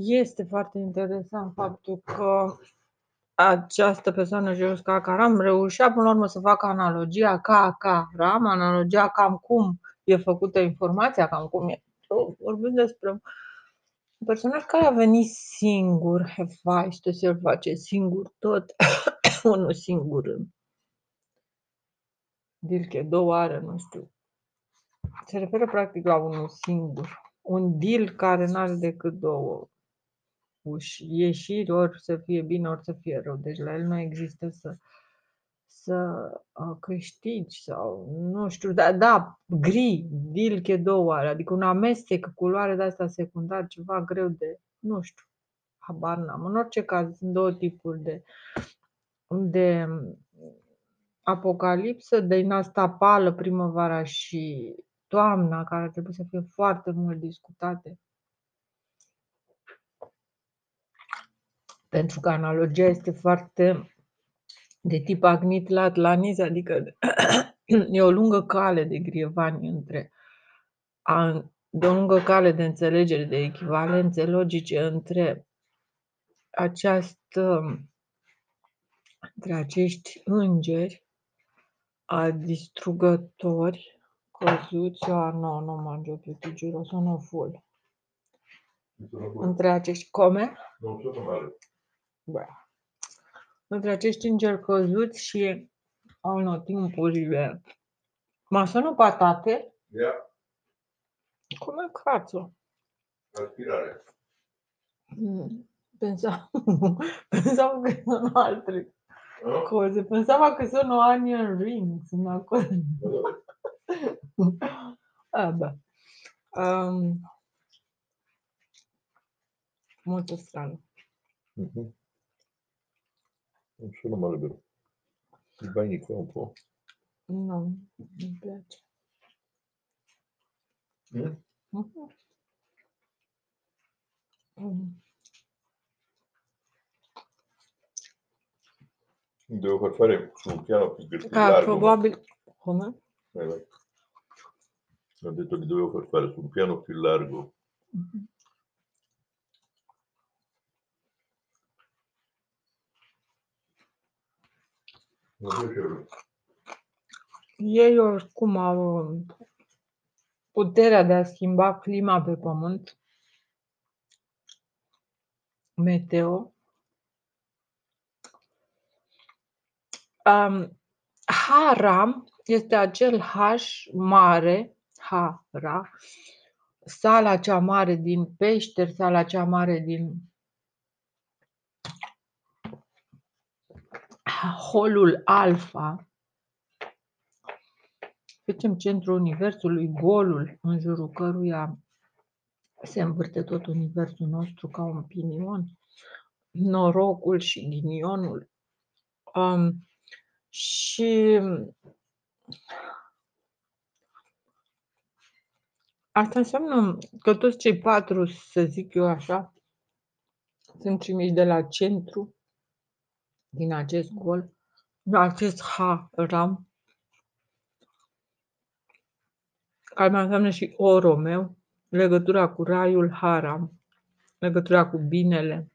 Este foarte interesant faptul că această persoană, Jos Cacaram, reușea până la urmă să facă analogia Cacaram, analogia cam cum e făcută informația, cam cum e. Vorbim despre un personaj care a venit singur, Hefaiște, să-l face singur tot, unul singur. Dilche, două are, nu știu. Se referă practic la unul singur. Un deal care nu are decât două uși, ieșiri, ori să fie bine, ori să fie rău. Deci la el nu există să, să uh, câștigi sau nu știu, da, da gri, dilche două are, adică un amestec, culoare de asta secundar, ceva greu de, nu știu, habar n-am. În orice caz, sunt două tipuri de, de apocalipsă, din asta pală primăvara și toamna, care trebuie să fie foarte mult discutate. Pentru că analogia este foarte de tip agnit la atlanis, adică e o lungă cale de grievani între de o lungă cale de înțelegere, de echivalențe logice între această între acești îngeri a distrugători căzuți, a, nu, nu mangio più, ti giuro, sono full. Între acești, come? Non sono male. Bă. Între acești îngeri căzuți și anotimpurile. Ma sono patate? Yeah, Come cazzo? aspirare. Mm, Pensavo, pensavo che sono altre No? cose, pensavo che sono onion rings, una cosa. Vabbè. Ehm, molto strano. Mhm. Non sono male vero. Ti bagni qua un po'. No, mi piace. Mm? Mhm. Mm. Devo far fare su un piano più, più Ah, largo. probabil- Come? Vai. Ho detto che dovevo far fare su un piano più largo. Mhm. Ei oricum au um, puterea de a schimba clima pe pământ, meteo. Um, Hara este acel H mare, Hara, sala cea mare din peșteri, sala cea mare din holul alfa, zicem centrul universului, golul în jurul căruia se învârte tot universul nostru ca un pinion, norocul și ghinionul. Um, și asta înseamnă că toți cei patru, să zic eu așa, sunt trimiși de la centru, din acest gol, din acest ha-ram, care mai înseamnă și oro meu, legătura cu raiul haram, legătura cu binele.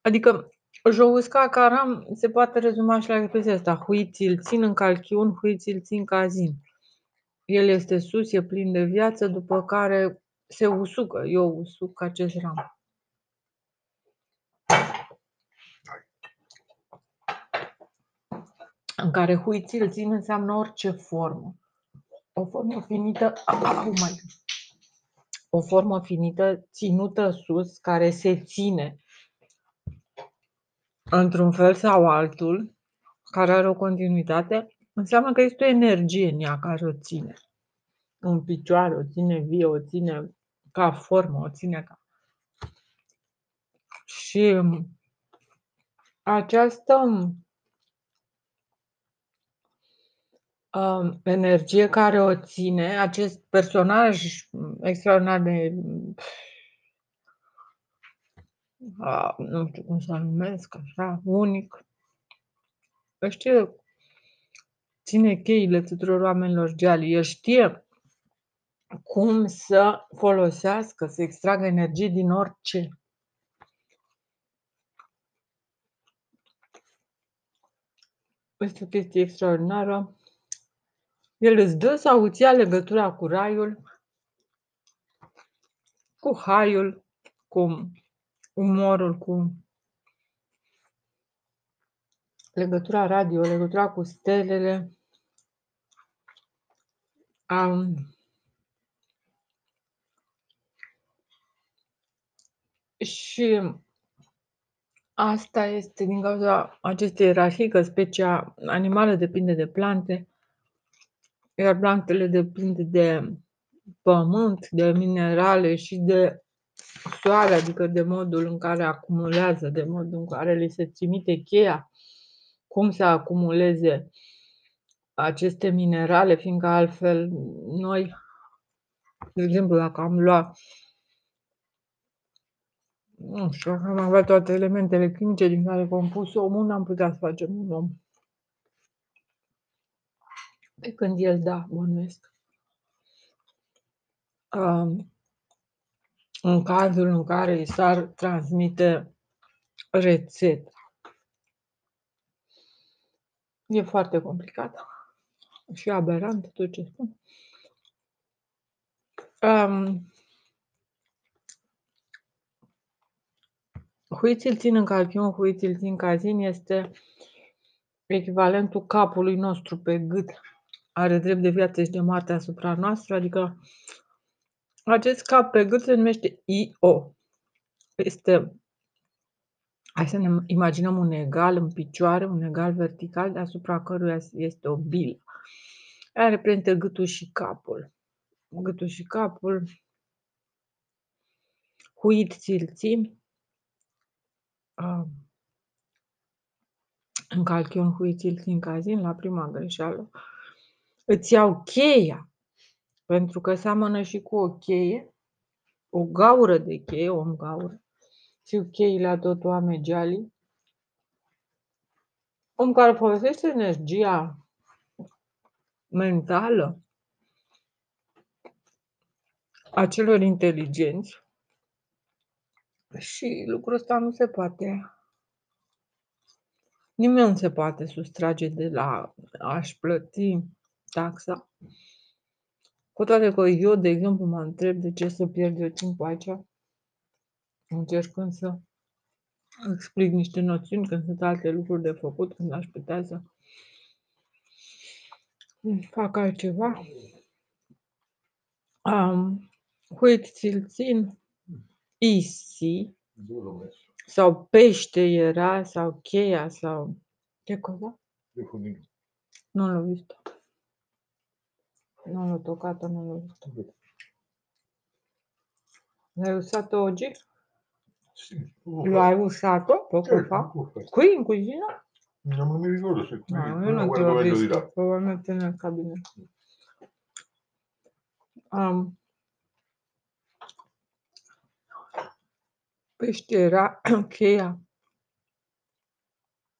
Adică Jousca Caram se poate rezuma și la expresia asta. Huiți îl țin în calchiun, huiți îl țin ca zin. El este sus, e plin de viață, după care se usucă. Eu usuc acest ram. În care huiți îl țin înseamnă orice formă. O formă finită, oh my, o formă finită ținută sus, care se ține într-un fel sau altul, care are o continuitate, înseamnă că este o energie în ea care o ține în picioare, o ține vie, o ține ca formă, o ține ca... Și această um, energie care o ține, acest personaj extraordinar de a, nu știu cum să numesc, așa, unic, știe, ține cheile tuturor oamenilor geali. El știe cum să folosească, să extragă energie din orice. Este o chestie extraordinară. El îți dă sau îți ia legătura cu raiul, cu haiul, cu umorul, cu legătura radio, legătura cu stelele. Um, și asta este din cauza acestei ierarhii, că specia animală depinde de plante, iar plantele depind de pământ, de minerale și de soare, adică de modul în care acumulează, de modul în care li se trimite cheia, cum să acumuleze aceste minerale, fiindcă altfel noi, de exemplu, dacă am luat nu știu, dacă am avea toate elementele chimice din care e compus omul, n-am putea să facem un om. Pe când el, da, bănuiesc. Um, în cazul în care i s-ar transmite rețeta. E foarte complicat și aberant tot ce spun. Um, Huițil țin în calchion, huițil țin cazin este echivalentul capului nostru pe gât. Are drept de viață și de moarte asupra noastră, adică acest cap pe gât se numește I-O. Este, hai să ne imaginăm un egal în picioare, un egal vertical, deasupra căruia este o bilă. Aia reprezintă gâtul și capul. Gâtul și capul, huit țil țin, în calchion huițil țin cazin la prima greșeală, îți iau cheia, pentru că seamănă și cu o cheie, o gaură de cheie, o gaură, și cheile a tot oameni geali, om care folosește energia mentală a celor inteligenți și lucrul ăsta nu se poate. Nimeni nu se poate sustrage de la a-și plăti taxa. Cu toate că eu, de exemplu, mă întreb de ce să pierd eu timpul aici, încercând să explic niște noțiuni când sunt alte lucruri de făcut, când aș putea să fac altceva. Um, huit ți-l țin, isi, sau pește era, sau cheia, sau... Ce cosa? Nu l'ho visto. Non l'ho toccato, non l'ho visto. L'hai usato oggi? Sì. Lo hai usato poco Certo, fa? Qui in cucina? Non mi ricordo se qui, No, io non meglio di visto, probabilmente nel cabinetto. Um, pește era cheia.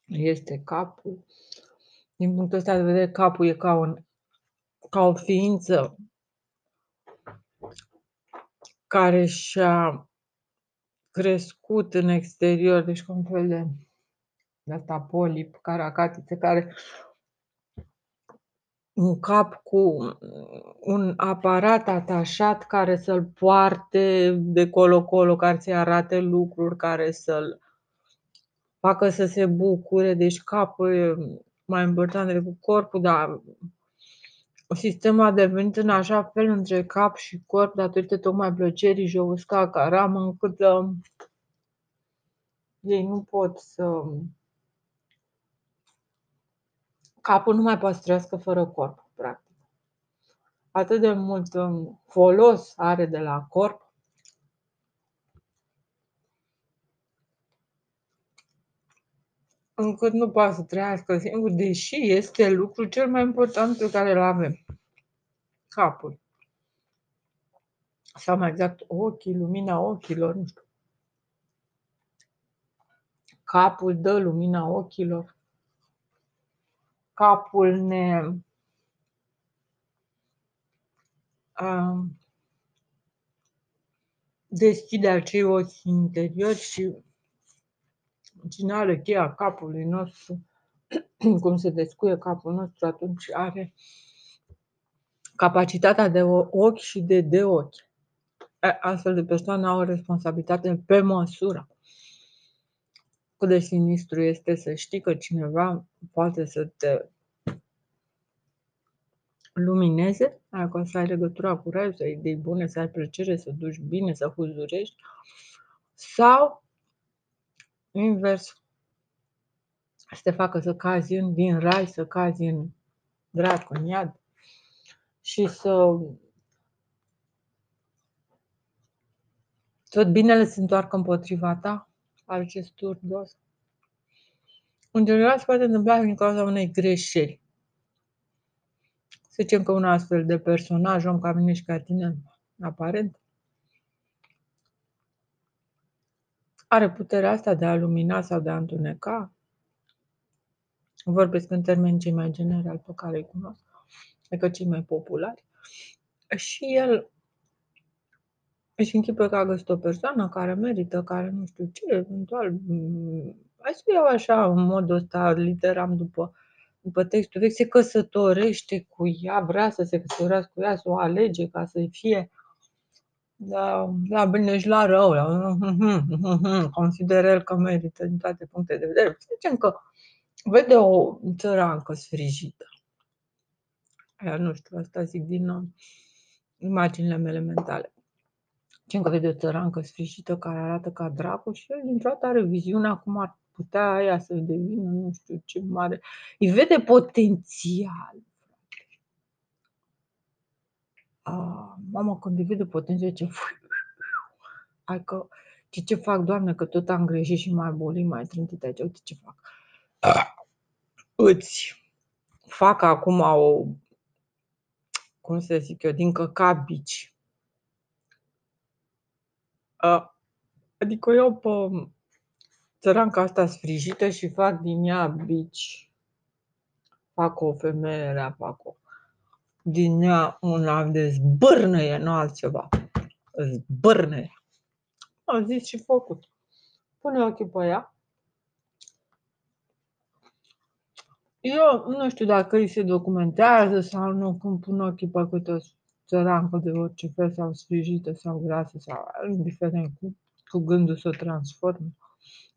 Este capul. Din punctul ăsta de vedere, capul e ca, un, ca o ființă care și-a crescut în exterior, deci ca un fel de, de asta polip, caracatiță, care un cap cu un aparat atașat care să-l poarte de colo-colo, care să-i arate lucruri, care să-l facă să se bucure. Deci capul e mai important decât corpul, dar sistemul a devenit în așa fel între cap și corp datorită tocmai plăcerii și o usca caramă încât uh, ei nu pot să capul nu mai poate să trăiască fără corp, practic. Atât de mult um, folos are de la corp, încât nu poate să trăiască singur, deși este lucrul cel mai important pe care îl avem. Capul. Sau mai exact ochii, lumina ochilor, nu știu. Capul dă lumina ochilor. Capul ne um, deschide acei ochi interiori și cine are cheia capului nostru, cum se descuie capul nostru, atunci are capacitatea de ochi și de de ochi. Astfel de persoane au o responsabilitate pe măsură. Cât de sinistru este să știi că cineva poate să te lumineze, dacă să ai legătura cu raiul, să ai idei bune, să ai plăcere, să duci bine, să huzurești, sau invers, să te facă să cazi în, din rai, să cazi în dracu, în iad și să tot binele se întoarcă împotriva ta, acest turdos. În general se poate întâmpla din cauza unei greșeli. Să zicem că un astfel de personaj, om ca mine și ca tine, aparent, are puterea asta de a lumina sau de a întuneca. Vorbesc în termeni cei mai generali pe care îi cunosc, adică cei mai populari. Și el își închipă că a găsit o persoană care merită, care nu știu ce, eventual, mm, hai să iau așa, în modul ăsta, literam după, după textul vechi, se căsătorește cu ea, vrea să se căsătorească cu ea, să o alege ca să fie da, la bine și la rău, la, consideră el că merită din toate punctele de vedere. Să zicem că vede o țărancă sfrijită. Aia nu știu, asta zic din uh, imaginile mele mentale. Zicem că vede o țărancă sfrijită care arată ca dracu și el dintr-o dată are viziunea cum ar putea aia să devină nu știu ce mare. Îi vede potențial. Ah, mamă, când îi vede potențial, ce Hai că, ce, ce fac, Doamne, că tot am greșit și mai boli, mai trântit aici, uite ce fac. Îți fac acum o, cum să zic eu, din căcat bici. Adică eu pe țăranca asta sfrijită și fac din ea bici. Fac o femeie rea, fac o din ea una de zbârnăie, nu altceva. Zbârnăie. A zis și făcut. Pune ochii pe ea. Eu nu știu dacă îi se documentează sau nu când pun ochii pe câte o țărancă de orice fel sau sfrijită sau grasă sau indiferent cu, cu gândul să o transforme,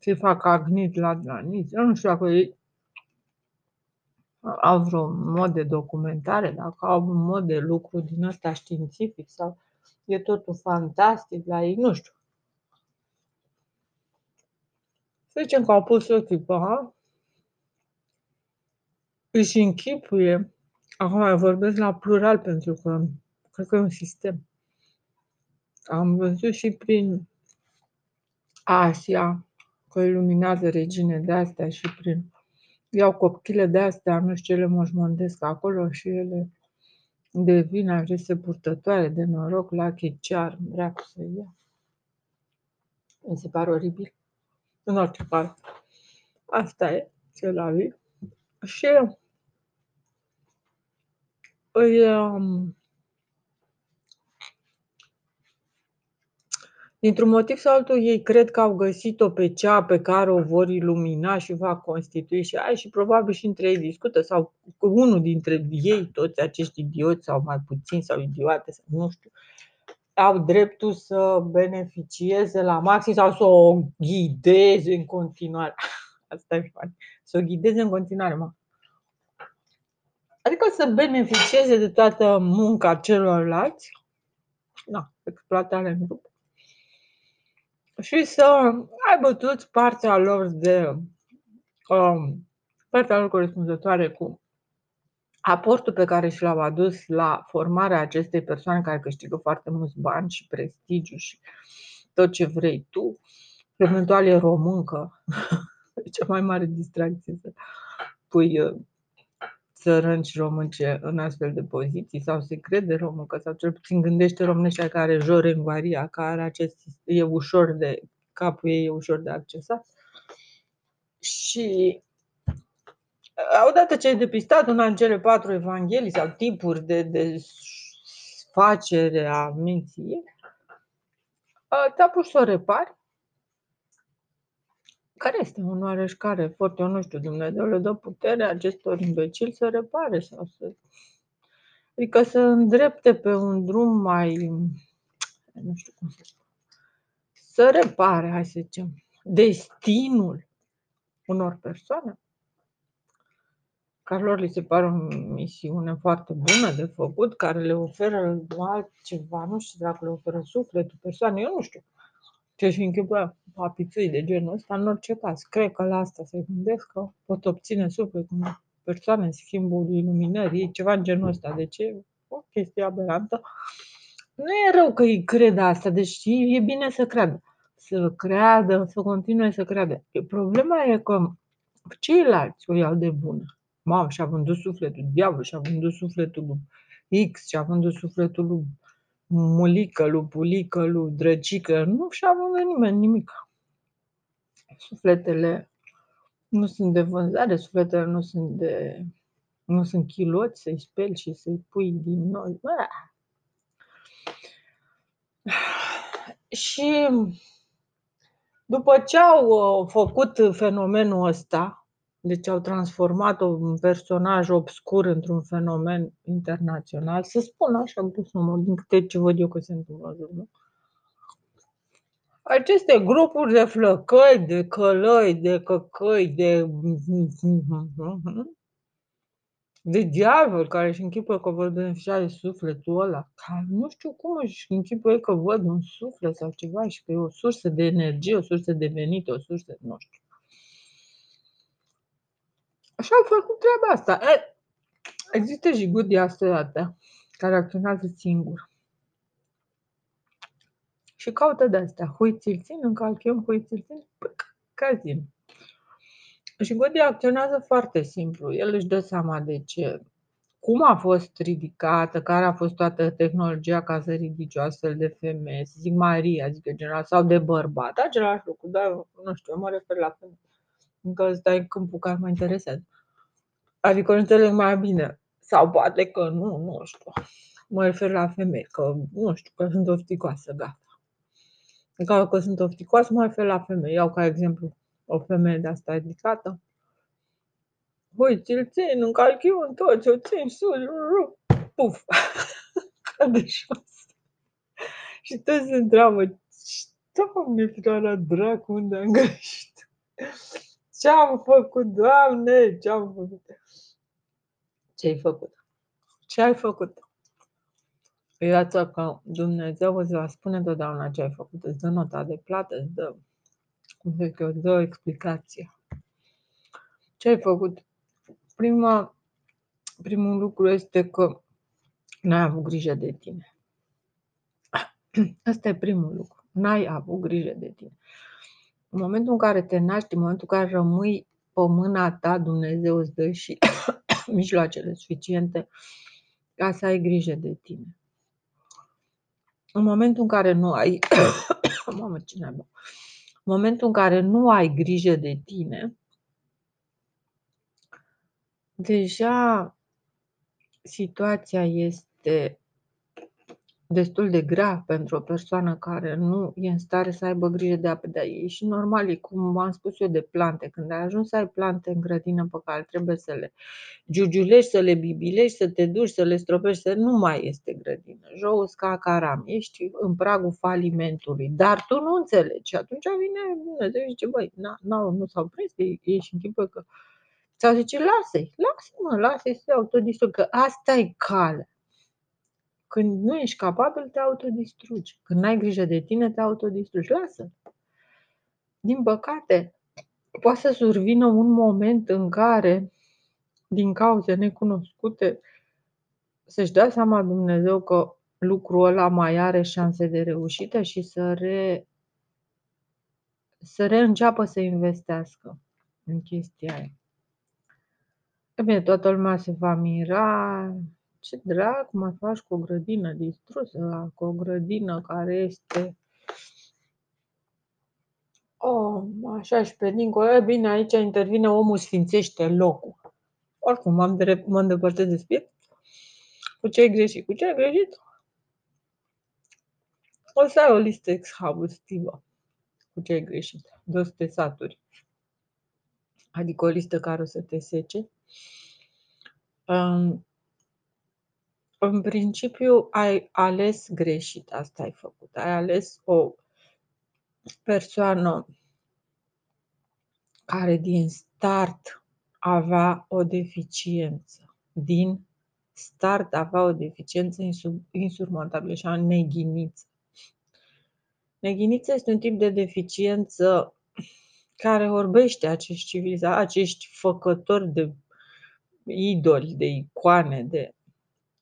să-i fac agnit la granit. Eu nu știu dacă ei au vreun mod de documentare, dacă au un mod de lucru din ăsta științific sau e totul fantastic la ei, nu știu. Să zicem că au pus ochii pe ea, își închipuie, acum mai vorbesc la plural pentru că cred că e un sistem. Am văzut și prin Asia că iluminează regine de astea și prin iau copchile de astea, nu știu ce le moșmondesc acolo și ele devin aceste purtătoare de noroc la chiciar, vreau să ia. Mi se pare oribil. În orice caz, asta e ce la vii. Și îi, um, Dintr-un motiv sau altul, ei cred că au găsit-o pe cea pe care o vor ilumina și va constitui și ai și probabil și între ei discută sau cu unul dintre ei, toți acești idioți sau mai puțin sau idiote sau nu știu, au dreptul să beneficieze la maxim sau să o ghideze în continuare. Asta e fain. Să o ghideze în continuare, mă. Adică să beneficieze de toată munca celorlalți, na, exploatarea în grup și să aibă toți partea lor de um, partea lor corespunzătoare cu aportul pe care și l-au adus la formarea acestei persoane care câștigă foarte mulți bani și prestigiu și tot ce vrei tu, eventual e româncă, e cea mai mare distracție să pui uh, țărănci românce în astfel de poziții sau se crede româncă sau cel puțin gândește românește care jore în varia, care acest e ușor de, capul ei e ușor de accesat. Și odată ce ai depistat una în cele patru evanghelii sau tipuri de, de facere a minții, A, Te-a pus să o repari? Care este un oareșcare efort? Eu nu știu, Dumnezeu le dă putere acestor imbecili să repare sau să... Adică să îndrepte pe un drum mai... Nu știu cum să spun. Să repare, hai să zicem, destinul unor persoane care lor li se pare o misiune foarte bună de făcut, care le oferă altceva, nu știu dacă le oferă sufletul persoanei, eu nu știu. Ce și închipă papițui de genul ăsta, în orice caz, cred că la asta se gândesc că pot obține sufletul unei persoane în schimbul iluminării, ceva în genul ăsta. De ce? O chestie aberantă. Nu e rău că îi cred asta, deci e bine să creadă. Să creadă, să continue să creadă. Problema e că ceilalți o iau de bună. Mamă, și-a vândut sufletul, diavol, și-a vândut sufletul lui X, și-a vândut sufletul lui Mulică, lui Pulică, lui Drăcică. Nu și-a vândut nimeni nimic. Sufletele nu sunt de vânzare, sufletele nu sunt de nu sunt chiloți să-i speli și să-i pui din noi. Bă. Și după ce au uh, făcut fenomenul ăsta, deci au transformat un personaj obscur într-un fenomen internațional, să spun așa, pus număr, din câte ce văd eu că se întâmplă nu? Aceste grupuri de flăcăi, de călăi, de căcăi, de de diavol care își închipă că vor beneficia de sufletul ăla, care nu știu cum își închipă că văd un suflet sau ceva și că e o sursă de energie, o sursă de venit, o sursă, nu știu. Așa au făcut treaba asta. E, există și gudii astea care acționează singur. Și caută de astea. Hui ți-l țin, încalchium, hui ți-l țin, cazin. Și Godi acționează foarte simplu. El își dă seama de ce, cum a fost ridicată, care a fost toată tehnologia ca să ridice o astfel de femeie, să zic Maria, zic general, sau de bărbat, același lucru, dar nu știu, eu mă refer la femeie. Încă ăsta e câmpul care mă interesează. Adică nu înțeleg mai bine. Sau poate că nu, nu știu. Mă refer la femei, că nu știu, că sunt ofticoasă, gata. Că, că sunt ofticoasă, mă refer la femei. Iau ca exemplu o femeie de asta ridicată. Uite, îl țin în calchiun tot, o țin sus, puf, cade jos. Și tot se întreabă, Doamne, filoara dracu, unde am greșit? Ce-am făcut, Doamne, ce-am făcut? Ce ai făcut? Ce ai făcut? Iată că Dumnezeu îți va spune totdeauna ce ai făcut, îți dă nota de plată, îți dă cum să zic eu, dă o explicație. Ce ai făcut? Prima, primul lucru este că n-ai avut grijă de tine. Asta e primul lucru. N-ai avut grijă de tine. În momentul în care te naști, în momentul în care rămâi pe mâna ta, Dumnezeu îți dă și mijloacele suficiente ca să ai grijă de tine. În momentul în care nu ai. Mamă, ce neabă momentul în care nu ai grijă de tine, deja situația este destul de grea pentru o persoană care nu e în stare să aibă grijă de apă de ei. Și normal, e cum am spus eu de plante. Când ai ajuns să ai plante în grădină pe care trebuie să le giugiulești, să le bibilești, să te duci, să le stropești, să nu mai este grădină. Jous ca caram, ești în pragul falimentului. Dar tu nu înțelegi. Și atunci vine Dumnezeu și zice, băi, na, na, nu s-au prins, ești în chipă că... Sau zice, lasă-i, lasă-mă, lasă-i să se autodistrug, că asta e calea. Când nu ești capabil, te autodistrugi. Când n-ai grijă de tine, te autodistrugi. Lasă. Din păcate, poate să survină un moment în care, din cauze necunoscute, să-și dea seama Dumnezeu că lucrul ăla mai are șanse de reușită și să, re, să reînceapă să investească în chestia aia. E bine, toată lumea se va mira, ce dracu mai faci cu o grădină distrusă, cu o grădină care este Oh, așa și pe dincolo. E bine, aici intervine omul sfințește locul. Oricum, m-am de, mă îndepărtez de spirit. Cu ce ai greșit? Cu ce ai greșit? O să ai o listă exhaustivă cu ce ai greșit, de 100 saturi. Adică o listă care o să te sece. Um, în principiu ai ales greșit, asta ai făcut. Ai ales o persoană care din start avea o deficiență. Din start avea o deficiență insurmontabilă, și neghiniță. Neghiniță este un tip de deficiență care orbește acești civilizați, acești făcători de idoli, de icoane, de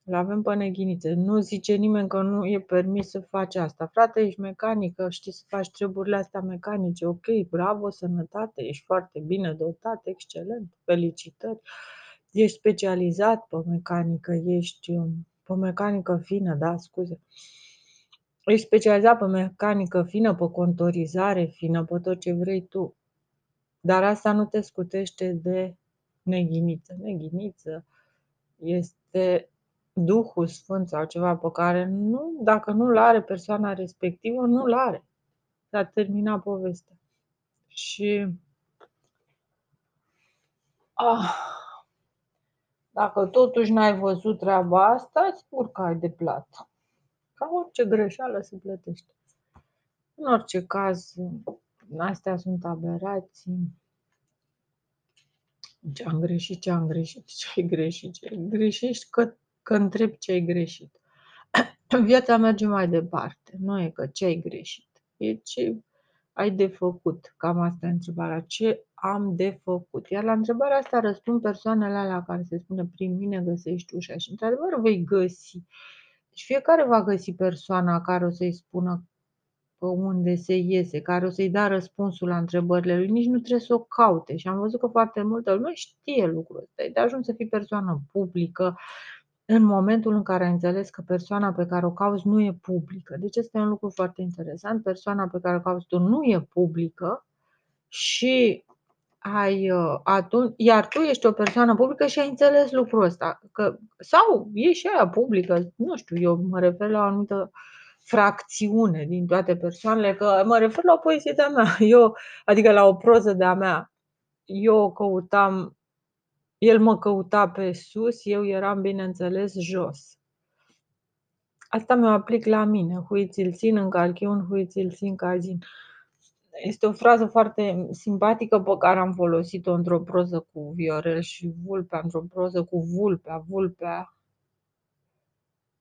îl avem pe neghinițe. Nu zice nimeni că nu e permis să faci asta. Frate, ești mecanică, știi să faci treburile astea mecanice. Ok, bravo, sănătate, ești foarte bine dotat, excelent, felicitări. Ești specializat pe mecanică, ești um, pe mecanică fină, da, scuze. Ești specializat pe mecanică fină, pe contorizare fină, pe tot ce vrei tu. Dar asta nu te scutește de neghiniță. Neghiniță este Duhul Sfânt sau ceva pe care nu, dacă nu-l are persoana respectivă, nu-l are. S-a terminat povestea. Și ah, dacă totuși n-ai văzut treaba asta, sigur că ai de plată. Ca orice greșeală se plătește. În orice caz, astea sunt aberații. Ce am greșit, ce am greșit, ce ai greșit, ce ai greșit, că că întrebi ce ai greșit. Viața merge mai departe. Nu e că ce ai greșit. E ce ai de făcut. Cam asta e întrebarea. Ce am de făcut? Iar la întrebarea asta răspund persoanele alea care se spune prin mine găsești ușa și într-adevăr vei găsi. Deci fiecare va găsi persoana care o să-i spună pe unde se iese, care o să-i dea răspunsul la întrebările lui, nici nu trebuie să o caute. Și am văzut că foarte multă lume știe lucrul ăsta. E de ajuns să fii persoană publică, în momentul în care ai înțeles că persoana pe care o cauți nu e publică. Deci este un lucru foarte interesant. Persoana pe care o cauți tu nu e publică și ai uh, atunci, iar tu ești o persoană publică și ai înțeles lucrul ăsta. Că, sau e și aia publică, nu știu, eu mă refer la o anumită fracțiune din toate persoanele, că mă refer la o poezie de-a mea, eu, adică la o proză de-a mea. Eu căutam el mă căuta pe sus, eu eram, bineînțeles, jos. Asta mi-o aplic la mine. Hui ți-l țin în calchiun, hui ți-l țin cazin. Este o frază foarte simpatică pe care am folosit-o într-o proză cu Viorel și Vulpea, într-o proză cu Vulpea, Vulpea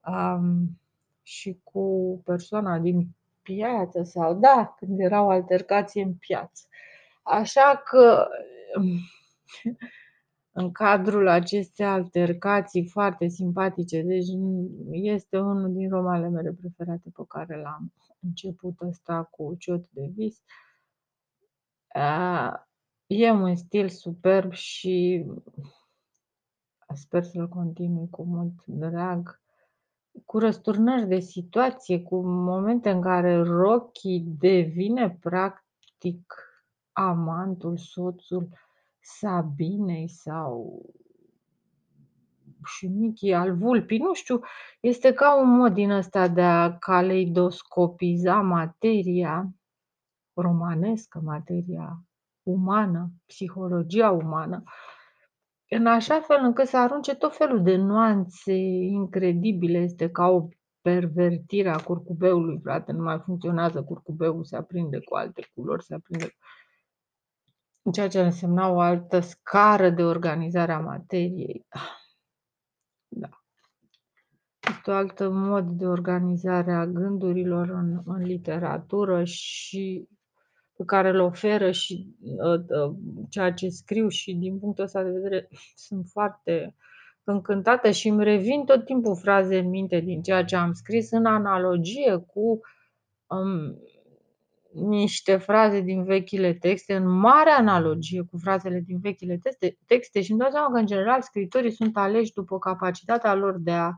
um, și cu persoana din piață sau da, când era o altercație în piață. Așa că în cadrul acestei altercații foarte simpatice. Deci este unul din romanele mele preferate pe care l-am început ăsta cu Ciot de vis. E un stil superb și sper să-l continui cu mult drag, cu răsturnări de situație, cu momente în care Rocky devine practic amantul, soțul Sabinei sau și Michi al vulpii, nu știu, este ca un mod din ăsta de a caleidoscopiza materia romanescă, materia umană, psihologia umană, în așa fel încât să arunce tot felul de nuanțe incredibile. Este ca o pervertire a curcubeului, frate, nu mai funcționează curcubeul, se aprinde cu alte culori, se aprinde cu ceea ce însemna o altă scară de organizare a materiei. Da. Este o altă mod de organizare a gândurilor în, în literatură și pe care îl oferă și uh, uh, ceea ce scriu și din punctul ăsta de vedere sunt foarte încântată și îmi revin tot timpul fraze în minte din ceea ce am scris în analogie cu um, niște fraze din vechile texte, în mare analogie cu frazele din vechile texte, texte și îmi dau seama că, în general, scritorii sunt aleși după capacitatea lor de a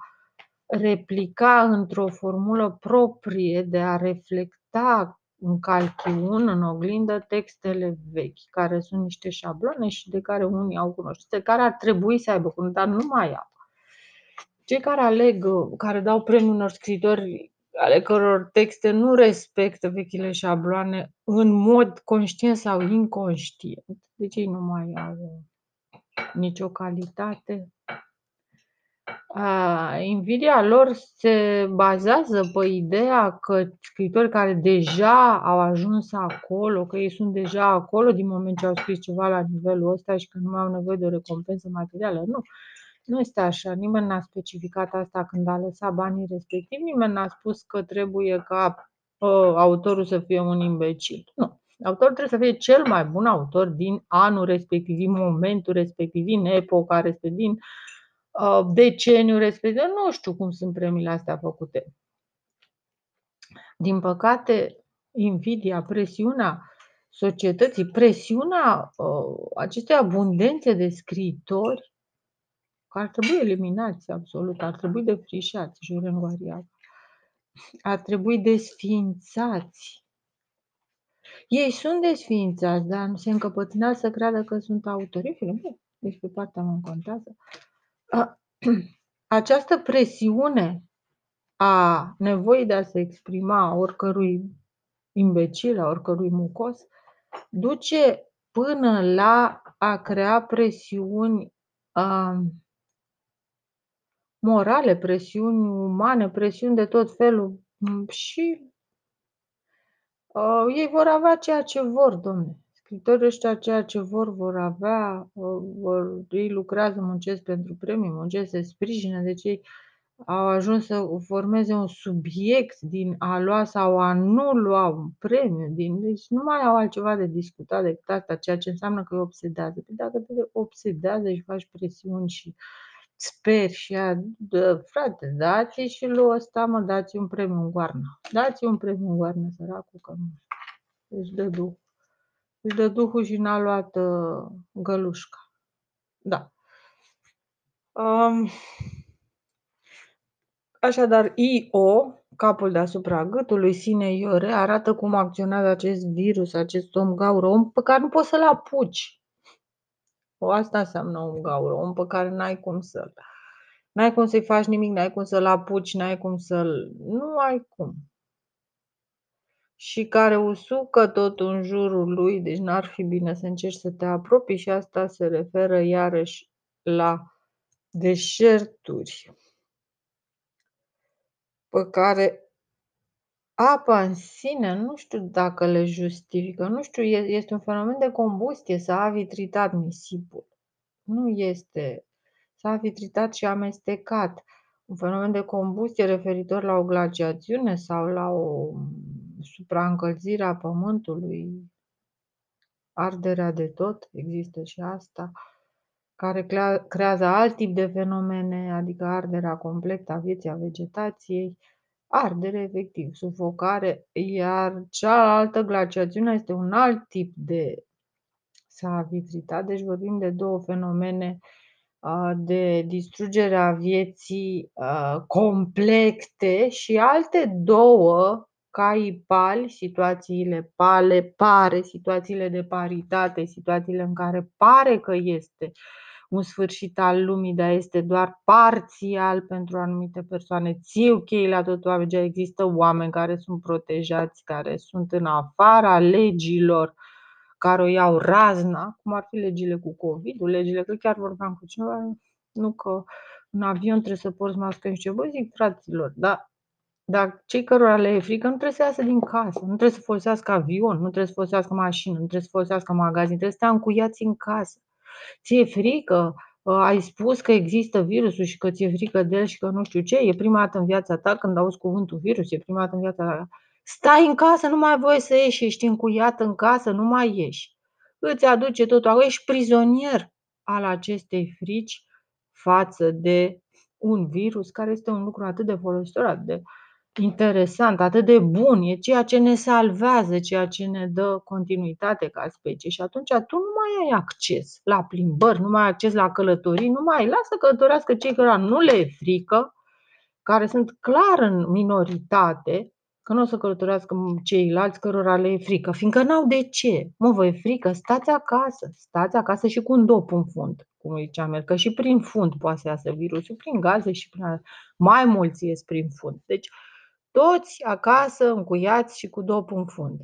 replica într-o formulă proprie, de a reflecta în calchiun, în oglindă, textele vechi, care sunt niște șablone și de care unii au cunoștințe, care ar trebui să aibă dar nu mai au. Cei care aleg, care dau premiul unor scritori ale căror texte nu respectă vechile șabloane în mod conștient sau inconștient. Deci ei nu mai au nicio calitate. A, invidia lor se bazează pe ideea că scritori care deja au ajuns acolo, că ei sunt deja acolo din moment ce au scris ceva la nivelul ăsta și că nu mai au nevoie de o recompensă materială. Nu. Nu este așa, nimeni n-a specificat asta când a lăsat banii respectivi, nimeni n-a spus că trebuie ca uh, autorul să fie un imbecil. Nu. Autorul trebuie să fie cel mai bun autor din anul respectiv, din momentul respectiv, din epoca respectiv, din uh, deceniul respectiv. Nu știu cum sunt premiile astea făcute. Din păcate, invidia, presiunea societății, presiunea uh, acestei abundențe de scriitori ar trebui eliminați absolut, ar trebui defrișați Juren Guariac. Ar trebui desființați. Ei sunt desființați, dar nu se încăpățânează să creadă că sunt autori. Film, deci pe partea mă contează. Această presiune a nevoii de a se exprima a oricărui imbecil, a oricărui mucos, duce până la a crea presiuni um, morale, presiuni umane, presiuni de tot felul mm, și uh, ei vor avea ceea ce vor, domne. Scritorii ăștia ceea ce vor, vor avea, uh, vor, ei lucrează, muncesc pentru premii, muncesc, se sprijină, deci ei au ajuns să formeze un subiect din a lua sau a nu lua un premiu, din, deci nu mai au altceva de discutat decât asta, ceea ce înseamnă că îi obsedează. Păi dacă te obsedează și faci presiuni și uh, Sper și a, dă, frate, dați și lui ăsta, mă, dați un premiu în goarnă. Dați un premiu în goarnă, săracul, că nu. Își dă duh. Își dă duhul și n-a luat uh, gălușca. Da. Um, așadar, IO, capul deasupra gâtului, sine iore, arată cum acționează acest virus, acest om gaură, om pe care nu poți să-l apuci. O, asta înseamnă un gaură, om pe care n-ai cum să-l... N-ai cum să-i faci nimic, n-ai cum să-l apuci, n-ai cum să-l... Nu ai cum. Și care usucă tot în jurul lui, deci n-ar fi bine să încerci să te apropii și asta se referă iarăși la deșerturi pe care apa în sine, nu știu dacă le justifică, nu știu, este un fenomen de combustie, s-a vitritat nisipul. Nu este, s-a vitritat și amestecat. Un fenomen de combustie referitor la o glaciațiune sau la o supraîncălzire a pământului, arderea de tot, există și asta, care creează alt tip de fenomene, adică arderea completă a vieții, a vegetației, ardere efectiv, sufocare, iar cealaltă glaciațiune este un alt tip de savitritate, deci vorbim de două fenomene de distrugere a vieții complexe și alte două cai pali, situațiile pale, pare, situațiile de paritate, situațiile în care pare că este un sfârșit al lumii, dar este doar parțial pentru anumite persoane. Țiu chei la tot oameni, există oameni care sunt protejați, care sunt în afara legilor, care o iau razna, cum ar fi legile cu COVID, legile că chiar vorbeam cu cineva, nu că în avion trebuie să porți mască și ce, bă, zic fraților, dar dar cei cărora le e frică nu trebuie să iasă din casă, nu trebuie să folosească avion, nu trebuie să folosească mașină, nu trebuie să folosească magazin, trebuie să stea încuiați în casă. Ți-e frică, ă, ai spus că există virusul și că ți-e frică de el și că nu știu ce, e prima dată în viața ta când auzi cuvântul virus, e prima dată în viața ta. Stai în casă, nu mai ai voie să ieși, ești încuiat în casă, nu mai ieși. Îți aduce totul, ești prizonier al acestei frici față de un virus care este un lucru atât de folositor, atât de interesant, atât de bun, e ceea ce ne salvează, ceea ce ne dă continuitate ca specie și atunci tu nu mai ai acces la plimbări, nu mai ai acces la călătorii, nu mai ai, lasă călătorească cei care nu le e frică, care sunt clar în minoritate, că nu o să călătorească ceilalți cărora le e frică, fiindcă n-au de ce. Mă, vă e frică, stați acasă, stați acasă și cu un dop în fund, cum ziceam el, că și prin fund poate să iasă virusul, prin gaze și prin mai mulți ies prin fund. Deci, toți acasă încuiați și cu dopul în fund.